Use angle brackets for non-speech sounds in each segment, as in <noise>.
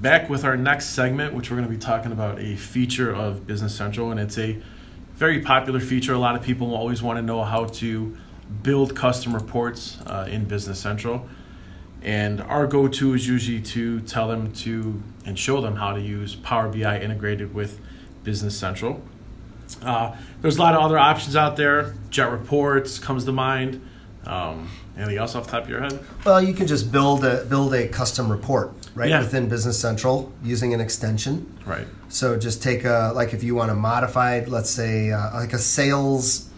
back with our next segment, which we're going to be talking about a feature of Business Central, and it's a very popular feature. A lot of people always want to know how to build custom reports uh, in Business Central. And our go to is usually to tell them to and show them how to use Power BI integrated with Business Central. Uh, there's a lot of other options out there. Jet Reports comes to mind. Um, anything else off the top of your head? Well, you can just build a build a custom report right Yeah. within Business Central using an extension. Right. So just take a like if you want a modified, let's say uh, like a sales,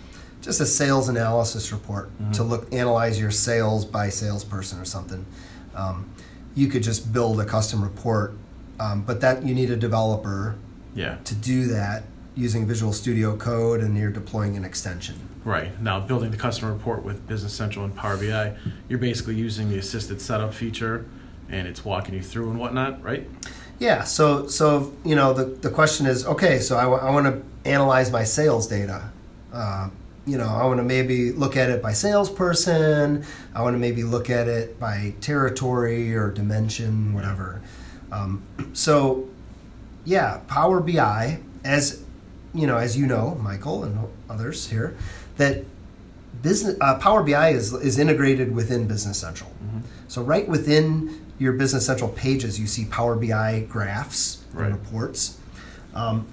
just a sales analysis report to look analyze your sales by salesperson or something. Um, you could just build a custom report, um, but that you need a developer Yeah. to do that using Visual Studio Code, and you're deploying an extension. Right. Now, building the customer report with Business Central and Power BI, you're basically using the assisted setup feature and it's walking you through and whatnot, right? Yeah. So so you know the the question is okay. So I, want to analyze my sales data. Uh, you know, I want to maybe look at it by salesperson. I want to maybe look at it by territory or dimension, whatever. Um, so, yeah, Power BI, as you know, as you know, Michael and others here, that business uh, Power BI is is integrated within Business Central. So right within your Business Central pages, you see Power BI graphs Right. and reports, um,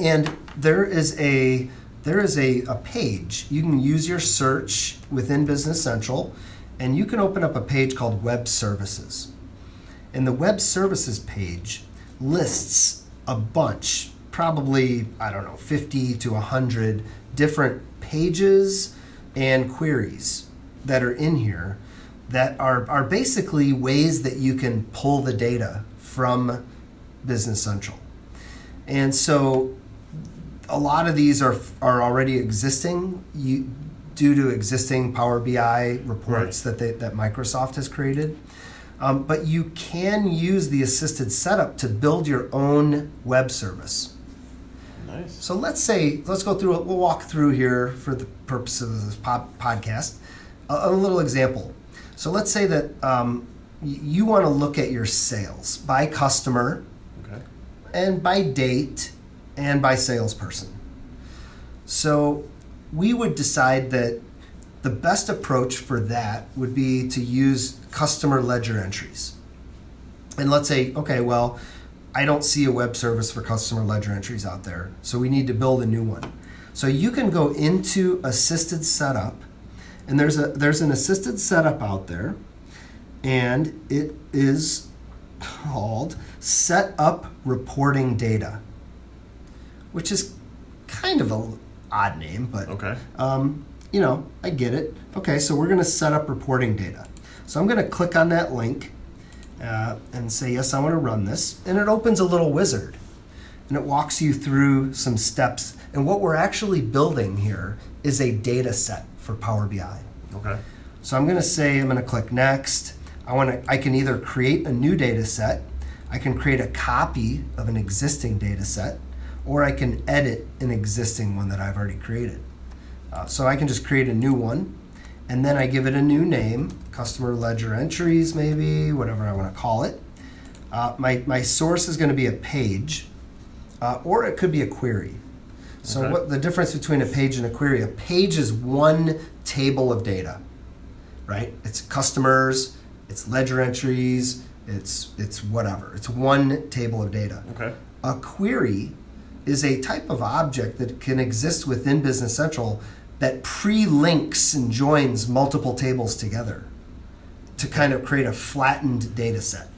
and there is a there is a, a page you can use your search within Business Central, and you can open up a page called Web Services. And the Web Services page lists a bunch, probably, I don't know, 50 to 100 different pages and queries that are in here that are, are basically ways that you can pull the data from Business Central. And so a lot of these are are already existing you, due to existing Power BI reports that they, that Microsoft has created. Um, but you can use the assisted setup to build your own web service. Nice. So let's say let's go through. We'll walk through here for the purpose of this pop podcast. A, a little example. So let's say that um, y- you want to look at your sales by customer Okay. and by date and by salesperson. So we would decide that the best approach for that would be to use customer ledger entries. And let's say, okay, well, I don't see a web service for customer ledger entries out there, so we need to build a new one. So you can go into assisted setup, and there's a there's an assisted setup out there, and it is called set up reporting data, which is kind of a odd name, but Okay. um, you know, I get it. Okay, so we're going to set up reporting data. So I'm going to click on that link uh, and say, yes, I want to run this. And it opens a little wizard and it walks you through some steps. And what we're actually building here is a data set for Power BI. Okay. So I'm going to say I'm going to click next. I want to I can either create a new data set, I can create a copy of an existing data set, or I can edit an existing one that I've already created. Uh, so I can just create a new one and then I give it a new name, customer ledger entries maybe, whatever I want to call it. Uh, my, my source is going to be a page uh, or it could be a query. So Okay. what the difference between a page and a query? A page is one table of data, right? It's customers, it's ledger entries, it's it's whatever. It's one table of data. Okay. A query is a type of object that can exist within Business Central that pre-links and joins multiple tables together to kind of create a flattened data set.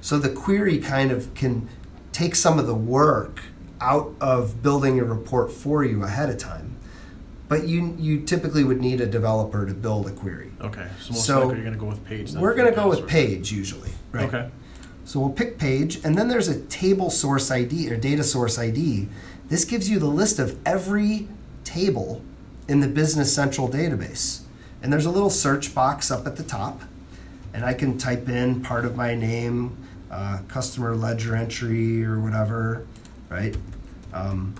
So the query kind of can take some of the work out of building a report for you ahead of time. But you you typically would need a developer to build a query. Okay. So most So, likely you're going to go with page. then We're going to go with page usually, right? Okay. So we'll pick page, and then there's a table source ID or data source ID. This gives you the list of every table in the Business Central database. And there's a little search box up at the top, and I can type in part of my name, uh, customer ledger entry or whatever, right? Um,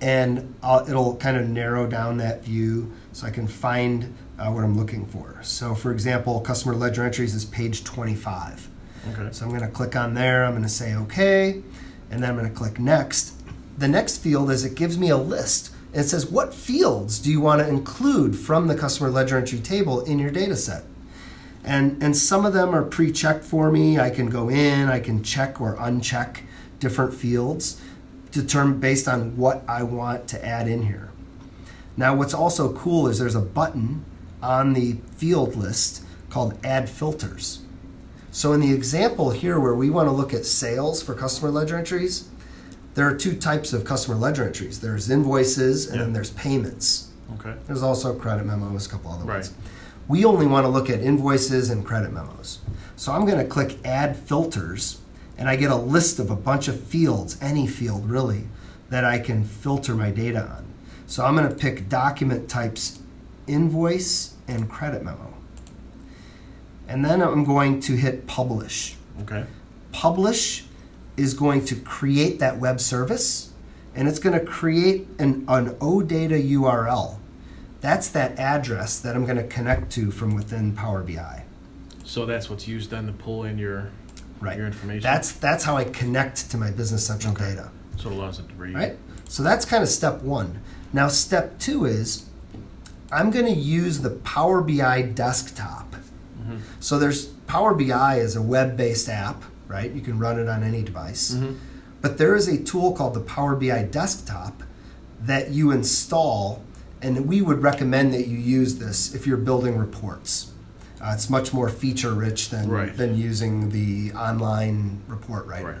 and I'll, it'll kind of narrow down that view so I can find uh, what I'm looking for. So, for example, customer ledger entries is page 25. Okay. So I'm going to click on there. I'm going to say OK, and then I'm going to click next. The next field is it gives me a list. It says what fields do you want to include from the customer ledger entry table in your data set? And, and some of them are pre-checked for me. I can go in, I can check or uncheck different fields determine based on what I want to add in here. Now what's also cool is there's a button on the field list called add filters. So in the example here where we want to look at sales for customer ledger entries, there are two types of customer ledger entries. There's invoices and Yeah. then there's payments. Okay. There's also credit memos, a couple other Right. ones. We only want to look at invoices and credit memos. So I'm going to click add filters and I get a list of a bunch of fields, any field really, that I can filter my data on. So I'm going to pick document types invoice and credit memo. And then I'm going to hit publish. Okay. Publish is going to create that web service and it's going to create an, an OData URL. That's that address that I'm going to connect to from within Power BI. So that's what's used then to pull in your Right. your information. That's that's how I connect to my Business Central Okay. data. so it allows it to read. Right? So that's kind of step one. Now, step two is I'm going to use the Power BI desktop. Mhm. So there's Power BI is a web-based app, right? You can run it on any device. Mhm. But there is a tool called the Power BI desktop that you install, and we would recommend that you use this if you're building reports. Uh, it's much more feature rich than, Right. than using the online report writer. Right.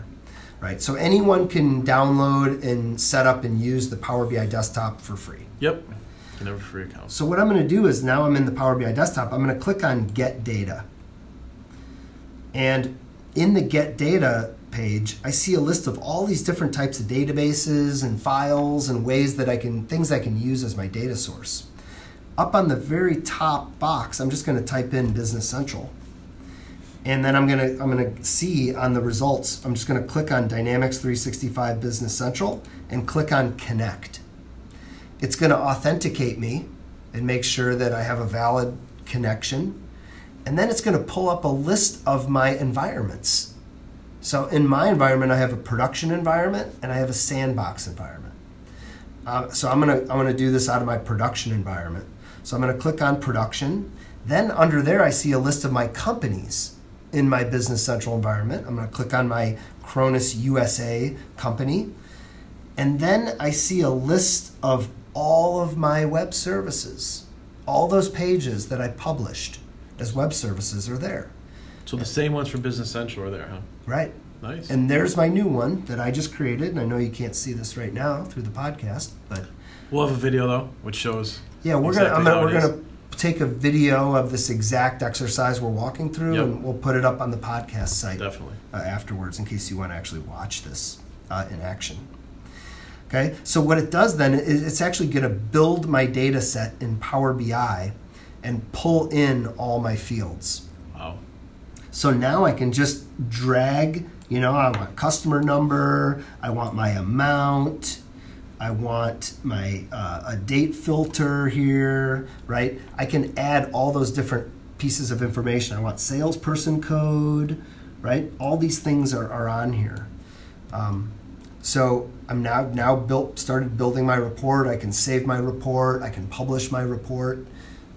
Right. So anyone can download and set up and use the Power BI desktop for free. Yep. You can have a free account. So what I'm going to do is now I'm in the Power BI desktop. I'm going to click on Get Data. And in the Get Data page, I see a list of all these different types of databases and files and ways that I can things I can use as my data source. Up on the very top box, I'm just going to type in Business Central. And then I'm going to I'm going to see on the results, I'm just going to click on Dynamics 365 Business Central and click on Connect. It's going to authenticate me and make sure that I have a valid connection. And then it's going to pull up a list of my environments. So in my environment, I have a production environment and I have a sandbox environment. Uh, so I'm to I'm to do this out of my production environment. So I'm to click on production. Then under there, I see a list of my companies in my Business Central environment. I'm to click on my Cronus USA company. And then I see a list of all of my web services. All those pages that I published as web services are there, So the same ones from Business Central are there, huh? Right? Nice. And there's my new one that I just created. And I know you can't see this right now through the podcast, but we'll have a video though, which shows. yeah, we're gonna, I'm gonna we're is. gonna take a video of this exact exercise we're walking through, Yep. and we'll put it up on the podcast site. Definitely. uh, afterwards in case you want to actually watch this uh, in action. Okay, so what it does then is it's actually going to build my data set in Power BI and pull in all my fields. So now I can just drag, you know, I want customer number, I want my amount, I want my uh, a date filter here, right? I can add all those different pieces of information. I want salesperson code, right? All these things are, are on here. Um, so I'm now now built started building my report. I can save my report. I can publish my report.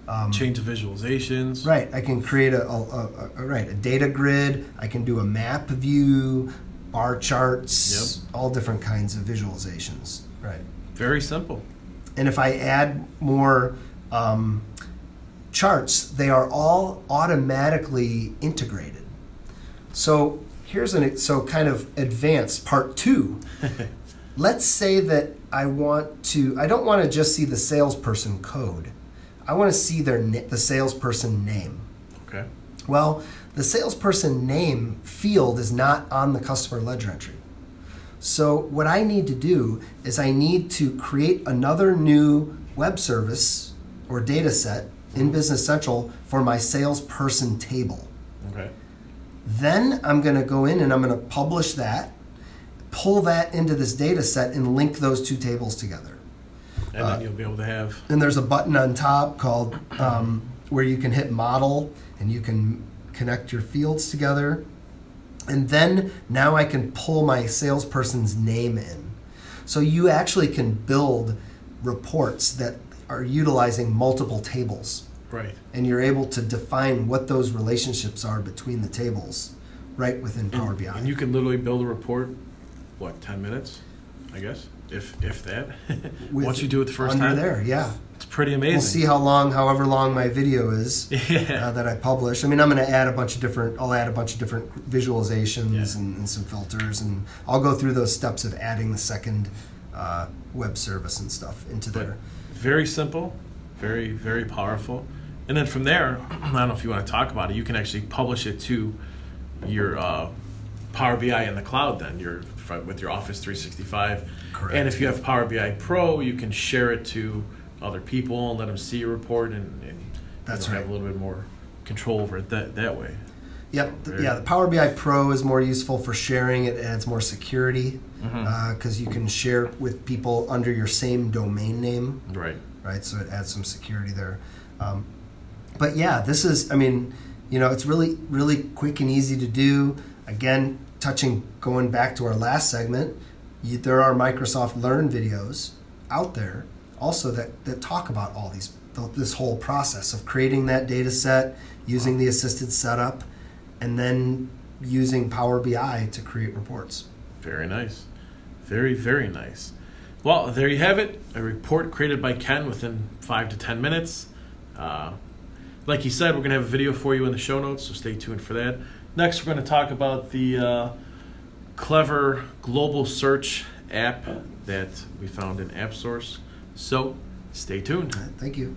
Um, Change the visualizations. Right. I can create a, a, a, a right a data grid. I can do a map view, bar charts, all different kinds of visualizations. Right. Very simple. And if I add more um, charts, they are all automatically integrated. So here's an so kind of advanced part two. <laughs> Let's say that I want to. I don't want to just see the salesperson code. I want to see their the salesperson name. Okay. Well, the salesperson name field is not on the customer ledger entry. So, what I need to do is I need to create another new web service or data set in Business Central for my salesperson table. Okay. Then I'm going to go in and I'm going to publish that, pull that into this data set, and link those two tables together. And Uh, then you'll be able to have. And there's a button on top called um, where you can hit model and you can connect your fields together. And then now I can pull my salesperson's name in. So you actually can build reports that are utilizing multiple tables. Right. And you're able to define what those relationships are between the tables right within Power BI. And you can literally build a report, what, 10 minutes, I guess, if if that. <laughs> With- Once you do it the first time, there, yeah. it's pretty amazing. We'll see how long, however long my video is <laughs> Yeah. uh, that I publish. I mean, I'm going to add a bunch of different. I'll add a bunch of different visualizations Yeah. and, and some filters, and I'll go through those steps of adding the second uh, web service and stuff into But there. very simple, very very powerful. And then from there, <clears throat> I don't know if you want to talk about it. You can actually publish it to your uh, Power BI in the cloud. Then your with your Office 365. Correct. And if you have Power BI Pro, you can share it to other people and let them see your report and, and That's you know, right. have a little bit more control over it that that way. Yep. yeah, the Power BI Pro is more useful for sharing. It adds more security Mm-hmm. because you can share with people under your same domain name. Right. right? So it adds some security there. Um, but yeah, this is, I mean, you know, it's really, really quick and easy to do. Again, touching, going back to our last segment, you, there are Microsoft Learn videos out there also that, that talk about all these, this whole process of creating that data set, using the assisted setup, and then using Power BI to create reports. Very nice. Very, very nice. Well, there you have it. A report created by Ken within five to ten minutes. Uh, like he said, we're going to have a video for you in the show notes, so stay tuned for that. Next, we're going to talk about the uh, clever global search app that we found in AppSource. So stay tuned. Thank you.